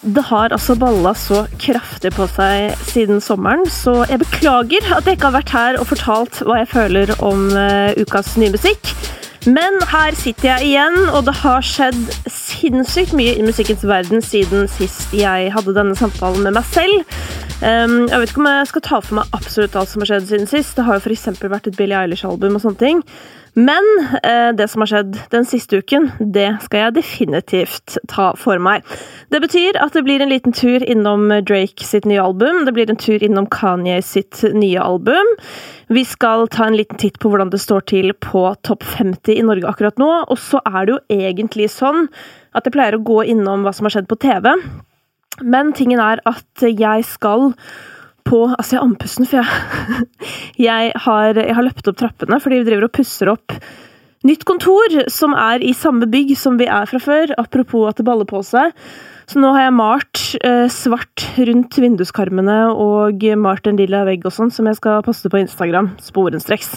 Det har altså balla så kraftig på seg siden sommeren, så jeg beklager at jeg ikke har vært her og fortalt hva jeg føler om uh, ukas nye musikk. Men her sitter jeg igjen, og det har skjedd sinnssykt mye i musikkens verden siden sist jeg hadde denne samtalen med meg selv. Um, jeg vet ikke om jeg skal ta for meg absolutt alt som har skjedd siden sist. Det har jo f.eks. vært et Billie Eilish-album og sånne ting. Men eh, det som har skjedd den siste uken, det skal jeg definitivt ta for meg. Det betyr at det blir en liten tur innom Drake sitt nye album. Det blir en tur innom Kanye sitt nye album. Vi skal ta en liten titt på hvordan det står til på topp 50 i Norge akkurat nå. Og så er det jo egentlig sånn at jeg pleier å gå innom hva som har skjedd på TV. Men tingen er at jeg skal på Altså, jeg er andpusten, for jeg, jeg, har, jeg har løpt opp trappene fordi vi driver og pusser opp nytt kontor som er i samme bygg som vi er fra før. Apropos at det baller på seg. Så nå har jeg malt eh, svart rundt vinduskarmene og malt en lilla vegg og sånn, som jeg skal poste på Instagram sporenstreks.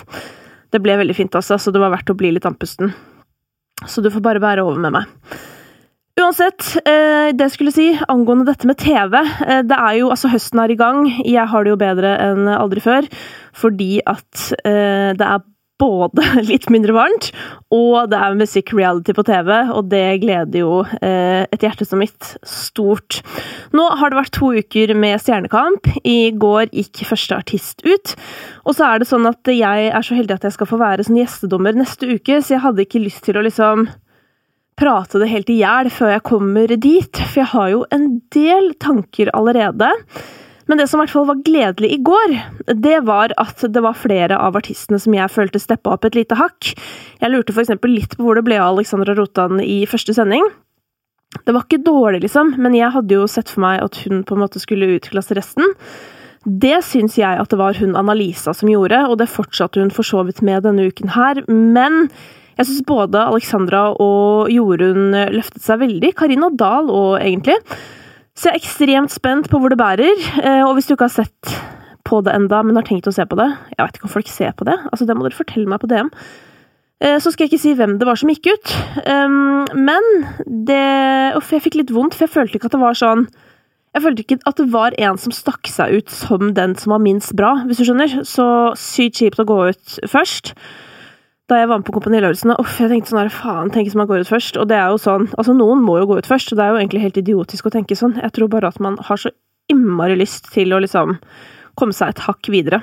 Det ble veldig fint, altså, så det var verdt å bli litt andpusten. Så du får bare bære over med meg. Uansett, det det skulle si angående dette med TV. Eh, det er jo altså Høsten er i gang. Jeg har det jo bedre enn aldri før. Fordi at eh, det er både litt mindre varmt, og det er musikk-reality på TV, og det gleder jo et hjerte som mitt stort. Nå har det vært to uker med Stjernekamp. I går gikk første artist ut. Og så er det sånn at jeg er så heldig at jeg skal få være sånn gjestedommer neste uke, så jeg hadde ikke lyst til å liksom prate det helt i hjel før jeg kommer dit, for jeg har jo en del tanker allerede. Men det som i hvert fall var gledelig i går, det var at det var flere av artistene som jeg følte steppa opp et lite hakk. Jeg lurte f.eks. litt på hvor det ble av Alexandra Rotan i første sending. Det var ikke dårlig, liksom, men jeg hadde jo sett for meg at hun på en måte skulle utklasse resten. Det syns jeg at det var hun Annalisa som gjorde, og det fortsatte hun for så vidt med denne uken her, men jeg syns både Alexandra og Jorunn løftet seg veldig. Karina Dahl òg, egentlig. Så jeg er ekstremt spent på hvor det bærer. Eh, og hvis du ikke har sett på det enda, men har tenkt å se på det Jeg vet ikke om folk ser på det. Altså, Det må dere fortelle meg på DM. Eh, så skal jeg ikke si hvem det var som gikk ut. Ehm, men det Uff, jeg fikk litt vondt, for jeg følte ikke at det var sånn jeg følte ikke at det var en som stakk seg ut som den som var minst bra, hvis du skjønner. Så sykt kjipt å gå ut først da jeg var med på Kompani Lauritzen, jeg tenkte sånn her, faen, tenk hvis man går ut først. Og det er jo sånn, altså noen må jo gå ut først, og det er jo egentlig helt idiotisk å tenke sånn. Jeg tror bare at man har så innmari lyst til å liksom komme seg et hakk videre.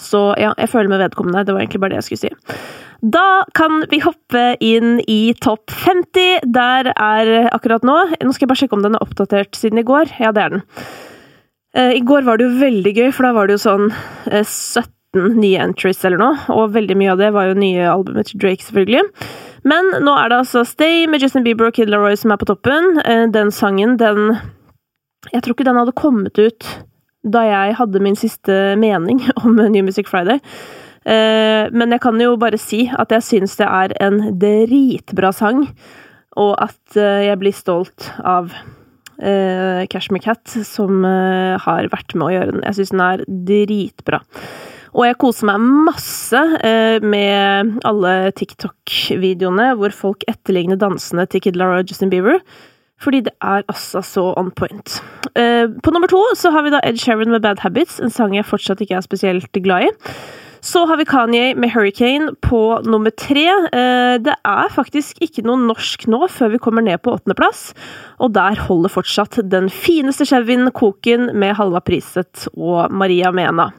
Så ja, jeg føler med vedkommende. Det var egentlig bare det jeg skulle si. Da kan vi hoppe inn i topp 50. Der er akkurat nå Nå skal jeg bare sjekke om den er oppdatert siden i går. Ja, det er den. Eh, I går var det jo veldig gøy, for da var det jo sånn 70 14 nye entries eller noe, og veldig mye av det var jo nye albumet til Drake, selvfølgelig. Men nå er det altså Stay med Justin Bieber og Kid Laroi som er på toppen. Eh, den sangen, den Jeg tror ikke den hadde kommet ut da jeg hadde min siste mening om New Music Friday. Eh, men jeg kan jo bare si at jeg syns det er en dritbra sang, og at eh, jeg blir stolt av Cashmere Cat, som har vært med å gjøre den. Jeg syns den er dritbra. Og jeg koser meg masse eh, med alle TikTok-videoene hvor folk etterligner dansene til Kid Lara og Justin Bieber. Fordi det er altså så on point. Eh, på nummer to så har vi da Ed Sheeran med Bad Habits, en sang jeg fortsatt ikke er spesielt glad i. Så har vi Kanye med Hurricane på nummer tre. Eh, det er faktisk ikke noe norsk nå før vi kommer ned på åttendeplass, og der holder fortsatt den fineste Chevyen koken med Halva Priset og Maria Mena.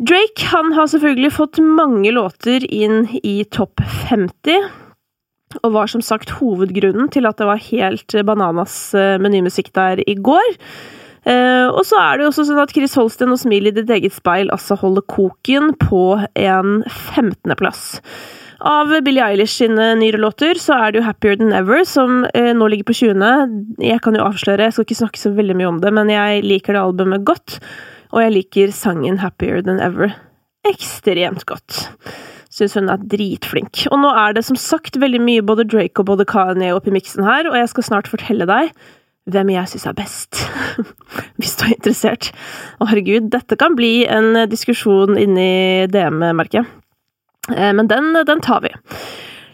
Drake han har selvfølgelig fått mange låter inn i topp 50, og var som sagt hovedgrunnen til at det var helt bananas eh, med ny musikk der i går. Uh, og så er det jo også sånn at Chris Holsten og Smil i ditt eget speil altså holder koken på en 15.-plass. Av Billie Eilish sine nyere låter så er det jo Happier Than Ever som uh, nå ligger på 20. Jeg kan jo avsløre, jeg skal ikke snakke så veldig mye om det, men jeg liker det albumet godt. Og jeg liker sangen Happier Than Ever ekstremt godt. Syns hun er dritflink. Og nå er det som sagt veldig mye både Drake og både Kanye oppi miksen her, og jeg skal snart fortelle deg hvem jeg syns er best. Hvis du er interessert. Å, herregud, dette kan bli en diskusjon inni DM-merket. Eh, men den, den tar vi.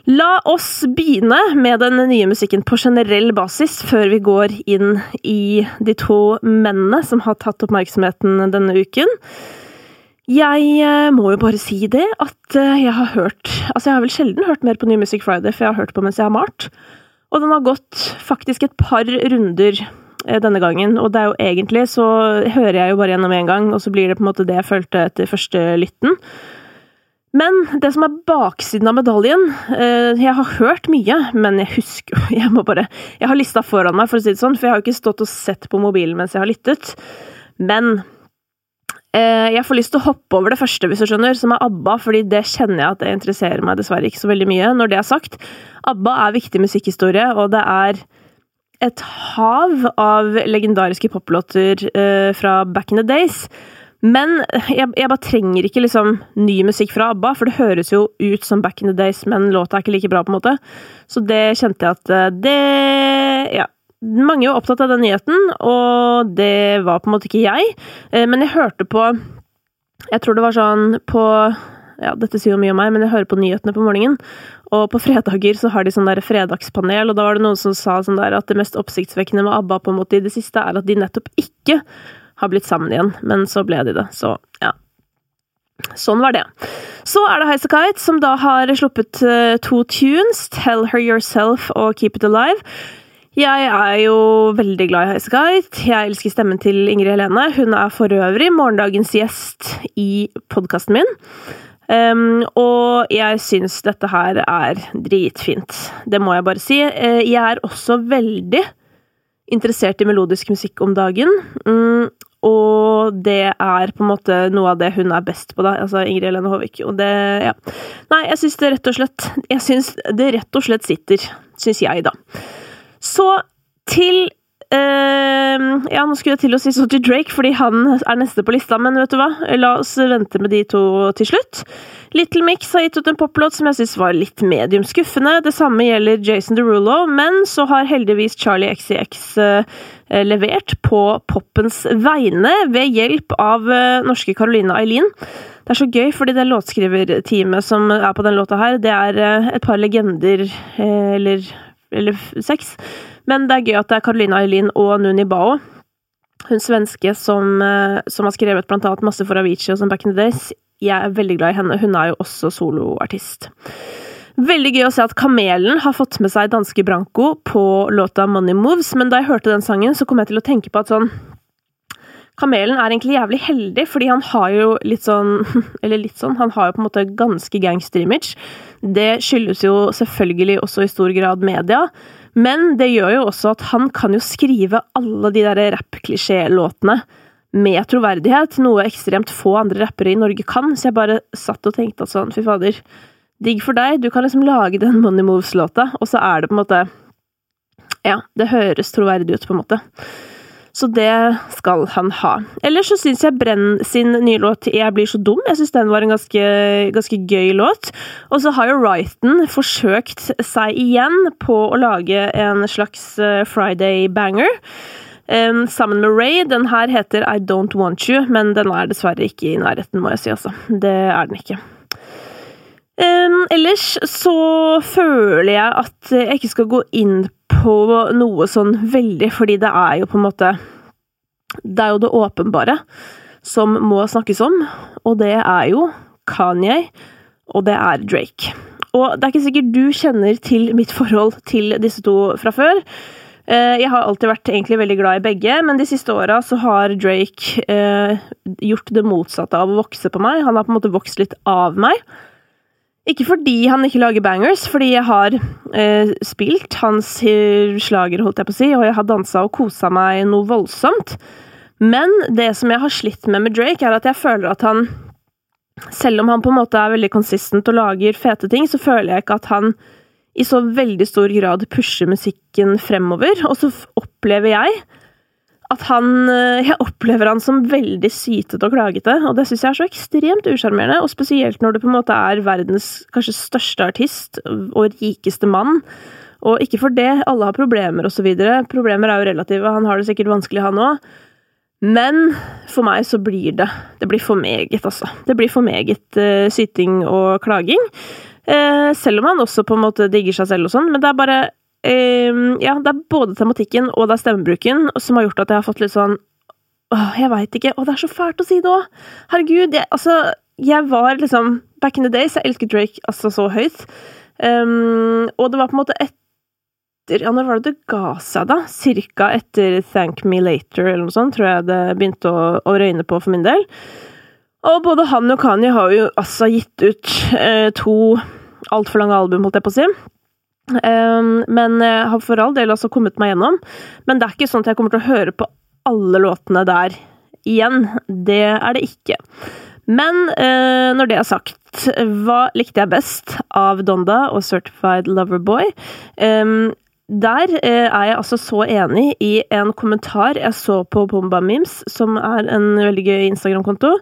La oss begynne med den nye musikken på generell basis, før vi går inn i de to mennene som har tatt oppmerksomheten denne uken. Jeg eh, må jo bare si det, at eh, jeg har hørt Altså, jeg har vel sjelden hørt mer på New Music Friday, for jeg har hørt på mens jeg har malt. Og den har gått faktisk et par runder eh, denne gangen, og det er jo egentlig så hører jeg jo bare gjennom én gang, og så blir det på en måte det jeg følte etter første lytten. Men det som er baksiden av medaljen eh, Jeg har hørt mye, men jeg husker Jeg må bare Jeg har lista foran meg, for å si det sånn, for jeg har jo ikke stått og sett på mobilen mens jeg har lyttet. Men eh, jeg får lyst til å hoppe over det første, hvis du skjønner, som er ABBA, fordi det kjenner jeg at det interesserer meg dessverre ikke så veldig mye. Når det er sagt, ABBA er viktig musikkhistorie, og det er et hav av legendariske poplåter eh, fra back in the days. Men jeg, jeg, bare trenger ikke liksom ny musikk fra ABBA, for det høres jo ut som Back in the Days, men låta er ikke like bra, på en måte. Så det kjente jeg at eh, det Ja. Mange var opptatt av den nyheten, og det var på en måte ikke jeg. Eh, men jeg hørte på Jeg tror det var sånn på ja, dette sier jo mye om meg, men jeg hører på nyhetene på morgenen. Og på fredager så har de sånn der fredagspanel, og da var det noen som sa sånn der at det mest oppsiktsvekkende med ABBA på en måte i det siste, er at de nettopp ikke har blitt sammen igjen, men så ble de det, så ja. Sånn var det. Så er det Highasakite, som da har sluppet uh, to tunes, Tell Her Yourself og Keep It Alive. Jeg er jo veldig glad i Highasakite. Jeg elsker stemmen til Ingrid Helene. Hun er for øvrig morgendagens gjest i podkasten min. Um, og jeg syns dette her er dritfint. Det må jeg bare si. Uh, jeg er også veldig interessert i melodisk musikk om dagen. Og det er på en måte noe av det hun er best på, da. Altså Ingrid Helene Håvik. Og det Ja. Nei, jeg syns det rett og slett Jeg syns det rett og slett sitter. Syns jeg, da. Så til Uh, ja, nå skulle jeg til å si sånn til Drake, fordi han er neste på lista, men vet du hva? La oss vente med de to til slutt. Little Mix har gitt ut en poplåt som jeg syns var litt medium skuffende. Det samme gjelder Jason Derulo, men så har heldigvis Charlie XCX uh, eh, levert på poppens vegne ved hjelp av uh, norske Caroline Eileen. Det er så gøy, fordi det låtskriverteamet som er på den låta her, det er uh, et par legender, eller, eller seks men det er gøy at det er Carolina Eileen og Nuni Bao, hun svenske som, eh, som har skrevet blant annet masse for Avicii og sånn Back in the Days. Jeg er veldig glad i henne. Hun er jo også soloartist. Veldig gøy å se at Kamelen har fått med seg danske Branko på låta Money Moves, men da jeg hørte den sangen, så kom jeg til å tenke på at sånn Kamelen er egentlig jævlig heldig, fordi han har jo litt sånn Eller litt sånn, han har jo på en måte ganske gangster-image. Det skyldes jo selvfølgelig også i stor grad media, men det gjør jo også at han kan jo skrive alle de der rapp-klisjélåtene med troverdighet, noe ekstremt få andre rappere i Norge kan, så jeg bare satt og tenkte at sånn, fy fader, digg for deg, du kan liksom lage den Money Moves-låta, og så er det på en måte Ja, det høres troverdig ut, på en måte. Så det skal han ha. Ellers så syns jeg Brenn sin nye låt 'Jeg blir så dum', jeg synes den var en ganske, ganske gøy låt. Og så har jo Wrighton forsøkt seg igjen på å lage en slags eh, Friday-banger. Um, sammen med Ray. Den her heter I Don't Want You, men den er dessverre ikke i nærheten, må jeg si, altså. Det er den ikke. Ellers så føler jeg at jeg ikke skal gå inn på noe sånn veldig, fordi det er jo på en måte Det er jo det åpenbare som må snakkes om, og det er jo Kanye, og det er Drake. Og det er ikke sikkert du kjenner til mitt forhold til disse to fra før. Eh, jeg har alltid vært egentlig veldig glad i begge, men de siste åra så har Drake eh, gjort det motsatte av å vokse på meg. Han har på en måte vokst litt av meg. Ikke fordi han ikke lager bangers, fordi jeg har eh, spilt hans slager, holdt jeg på å si, og jeg har dansa og kosa meg noe voldsomt. Men det som jeg har slitt med med Drake, er at jeg føler at han Selv om han på en måte er veldig konsistent og lager fete ting, så føler jeg ikke at han i så veldig stor grad pusher musikken fremover. Og så opplever jeg at han eh, Jeg opplever han som veldig sytete og klagete, og det syns jeg er så ekstremt usjarmerende, og spesielt når det på en måte er verdens kanskje største artist og rikeste mann. Og ikke for det, alle har problemer videre. Problemer er jo relative, han har det sikkert vanskelig, han òg. Men for meg så blir det Det blir for meget, altså. Det blir for meget uh, syting og klaging. Uh, selv om han også på en måte digger seg selv og sånn, men det er bare Ja, det er både tematikken og det er stemmebruken som har gjort at jeg har fått litt sånn Åh, jeg veit ikke. Å, det er så fælt å si det òg! Herregud. Jeg, altså, jeg var liksom Back in the days, jeg elsket Drake altså så høyt. Um, og det var på en måte etter Ja, når var det det ga seg, da? Cirka etter Thank Me Later, eller noe sånt, tror jeg det begynte å, å røyne på for min del. Og både han og Kanye har jo altså gitt ut eh, to altfor lange album, holdt jeg på å si. Um, men jeg har for all del også kommet meg gjennom. Men det er ikke sånn at jeg kommer til å høre på alle låtene der igjen. Det er det ikke. Men eh, når det er sagt, hva likte jeg best av Donda og Certified Loverboy? Um, der eh, er jeg altså så enig i en kommentar jeg så på Bomba Memes, som er en veldig gøy Instagram-konto.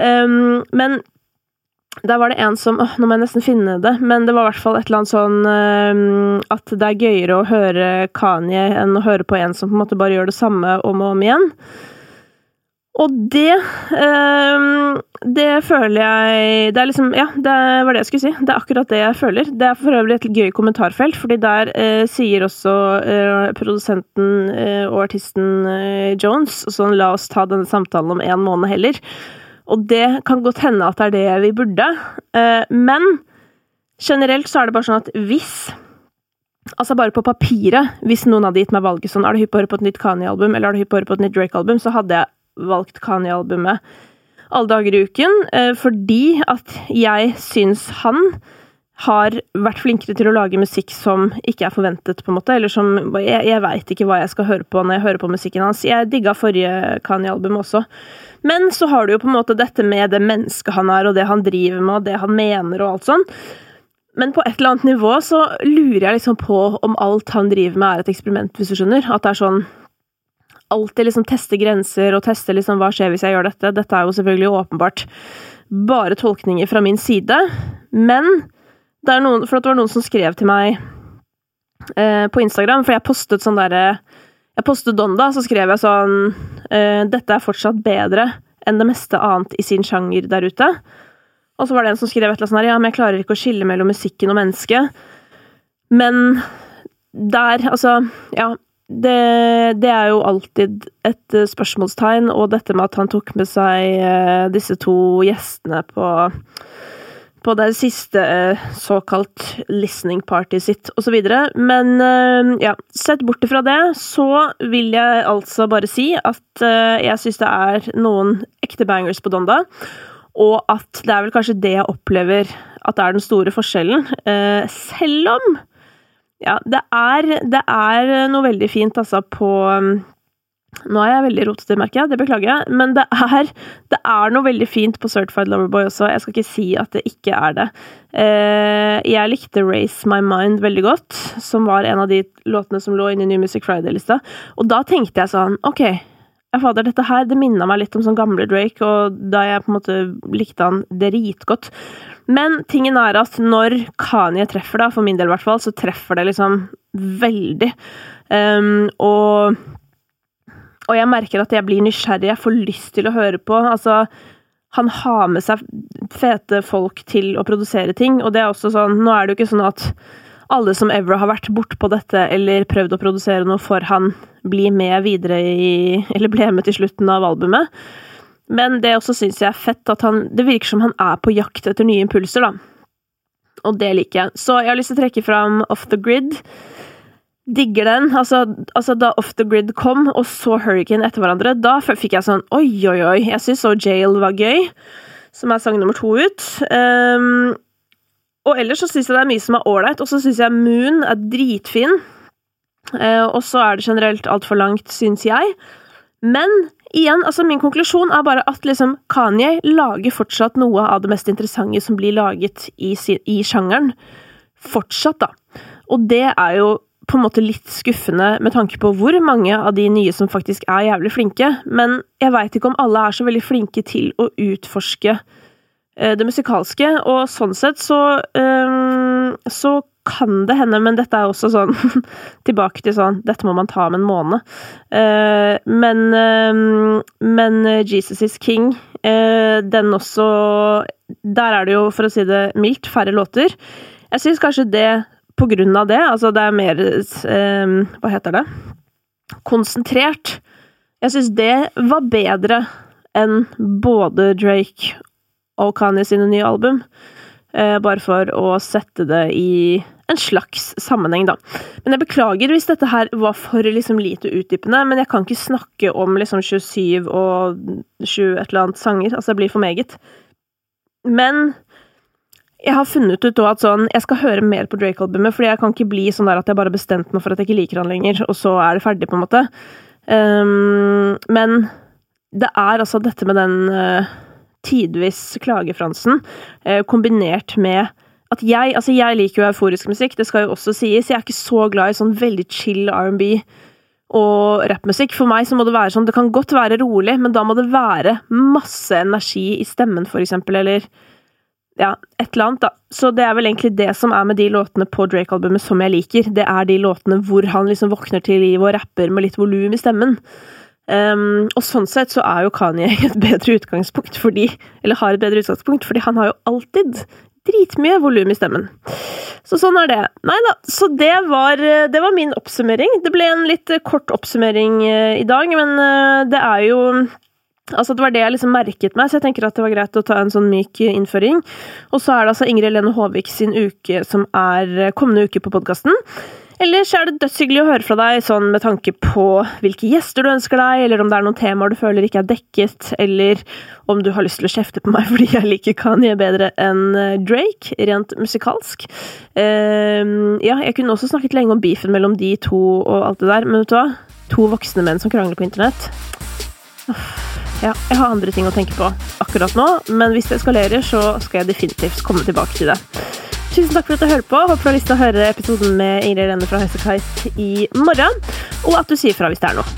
Um, men der var det en som åh, Nå må jeg nesten finne det, men det var i hvert fall et eller annet sånn um, At det er gøyere å høre Kanye enn å høre på en som på en måte bare gjør det samme om og om igjen. Og det um, Det føler jeg Det er liksom Ja, det var det jeg skulle si. Det er akkurat det jeg føler. Det er for øvrig et gøy kommentarfelt, fordi der uh, sier også produsenten og artisten Jones sånn La oss ta denne samtalen om en måned heller. Og det kan godt hende at det er det vi burde, eh, men generelt så er det bare sånn at hvis Altså bare på papiret, hvis noen hadde gitt meg valget sånn Er du hypp på å høre på et nytt Kanye-album, eller er du hypp på å høre på et nytt Drake-album, så hadde jeg valgt Kanye-albumet alle dager i uken, eh, fordi at jeg syns han har vært flinkere til å lage musikk som ikke er forventet, på en måte. Eller som Jeg, jeg veit ikke hva jeg skal høre på når jeg hører på musikken hans. Jeg digga forrige Kanye-album også. Men så har du jo på en måte dette med det mennesket han er, og det han driver med, og det han mener, og alt sånn. Men på et eller annet nivå så lurer jeg liksom på om alt han driver med, er et eksperiment, hvis du skjønner. At det er sånn Alltid liksom teste grenser, og teste liksom hva skjer hvis jeg gjør dette. Dette er jo selvfølgelig åpenbart bare tolkninger fra min side, men det noen, det var noen som skrev til meg eh, på Instagram, for jeg postet sånn derre Jeg postet Donda, så skrev jeg sånn eh, Dette er fortsatt bedre enn det meste annet i sin sjanger der ute. Og så var det en som skrev et eller annet sånn her Ja, men jeg klarer ikke å skille mellom musikken og mennesket. Men der, altså Ja. Det, det, er jo alltid et spørsmålstegn, og dette med at han tok med seg eh, disse to gjestene på på det siste eh, såkalt listening party sitt, osv. Men eh, ja, sett bort ifra det, så vil jeg altså bare si at eh, jeg syns det er noen ekte bangers på Donda, og at det er vel kanskje det jeg opplever at er den store forskjellen. Selv om ja, det er, det er noe veldig fint, altså, på nå er jeg veldig rotete, merker jeg. Det beklager jeg. Men det er, det er, noe veldig fint på Certified Loverboy også. Jeg skal ikke si at det ikke er det. Eh, jeg likte Race My Mind veldig godt, som var en av de låtene som lå inne i New Music Friday-lista. Og da tenkte jeg sånn Ok, fader, dette her det minna meg litt om sånn gamle Drake, og da jeg på en måte likte han dritgodt. Men tingen er at når Kanye treffer, da, for min del i hvert fall, så treffer det liksom veldig. Um, og og jeg merker at jeg blir nysgjerrig, jeg får lyst til å høre på. Altså, han har med seg fete folk til å produsere ting, og det er også sånn Nå er det jo ikke sånn at alle som ever har vært bortpå dette eller prøvd å produsere noe for han, blir med videre i Eller ble med til slutten av albumet. Men det også syns jeg er fett at han Det virker som han er på jakt etter nye impulser, da. Og det liker jeg. Så jeg har lyst til å trekke fram Off the Grid. Digger den. Altså, altså, da Off the Grid kom, og så Hurricane etter hverandre, da fikk jeg sånn oi, oi, oi. Jeg syns så Jail var gøy, som er sang nummer to ut. Um, og ellers så syns jeg det er mye som er ålreit, og så syns jeg Moon er dritfin. Uh, og så er det generelt altfor langt, syns jeg. Men igjen, altså min konklusjon er bare at liksom Kanye lager fortsatt noe av det mest interessante som blir laget i, i sjangeren. Fortsatt, da. Og det er jo på en måte litt skuffende med tanke på hvor mange av de nye som faktisk er jævlig flinke, men jeg veit ikke om alle er så veldig flinke til å utforske eh, det musikalske, og sånn sett så um, så kan det hende, men dette er også sånn Tilbake til sånn Dette må man ta om en måned. Uh, men, uh, men Jesus is king uh, den også Der er det jo, for å si det mildt, færre låter. Jeg syns kanskje det på grunn av det, altså det er mer eh, Hva heter det? Konsentrert. Jeg syns det var bedre enn både Drake og Kanye sine nye album. Eh, bare for å sette det i en slags sammenheng, da. Men jeg beklager hvis dette her var for liksom lite utdypende, men jeg kan ikke snakke om liksom 27 og 20 et eller annet sanger. Altså, det blir for meget. Men jeg har funnet ut at sånn, jeg skal høre mer på Drake-albumet, fordi jeg kan ikke bli sånn der at jeg bare bestemte meg for at jeg ikke liker han lenger, og så er det ferdig, på en måte. Um, men det er altså dette med den uh, tidvis klagefransen, uh, kombinert med at jeg Altså, jeg liker jo euforisk musikk, det skal jo også sies. Jeg er ikke så glad i sånn veldig chill R&B og rappmusikk. For meg så må det være sånn Det kan godt være rolig, men da må det være masse energi i stemmen, for eksempel, eller ja, et eller annet, da. Så det er vel egentlig det som er med de låtene på Drake-albumet som jeg liker. Det er de låtene hvor han liksom våkner til liv og rapper med litt volum i stemmen. Um, og sånn sett så er jo Kanye et bedre utgangspunkt fordi Eller har et bedre utgangspunkt, fordi han har jo alltid dritmye volum i stemmen. Så sånn er det. Nei da, så det var, det var, min oppsummering. Det ble en litt kort oppsummering eh, i dag, men eh, det er jo Altså, det var det jeg liksom merket meg, så jeg tenker at det var greit å ta en sånn myk innføring. Og så er det altså Ingrid Helene Håvik sin uke som er kommende uke på podkasten. Ellers er det dødshyggelig å høre fra deg sånn med tanke på hvilke gjester du ønsker deg, eller om det er noen temaer du føler ikke er dekket, eller om du har lyst til å kjefte på meg fordi jeg liker Kanye bedre enn eh, Drake, rent musikalsk. Uh, ja, jeg kunne også snakket lenge om beefen mellom de to og alt det der, men vet du hva? To voksne menn som krangler på internett. Ja, jeg har andre ting å tenke på akkurat nå, men hvis det eskalerer, så skal jeg definitivt komme tilbake til det. Tusen takk for at du hører på. Håper du har lyst til å høre episoden med Ingrid Renne fra Highasakite i morgen, og at du sier fra hvis det er noe.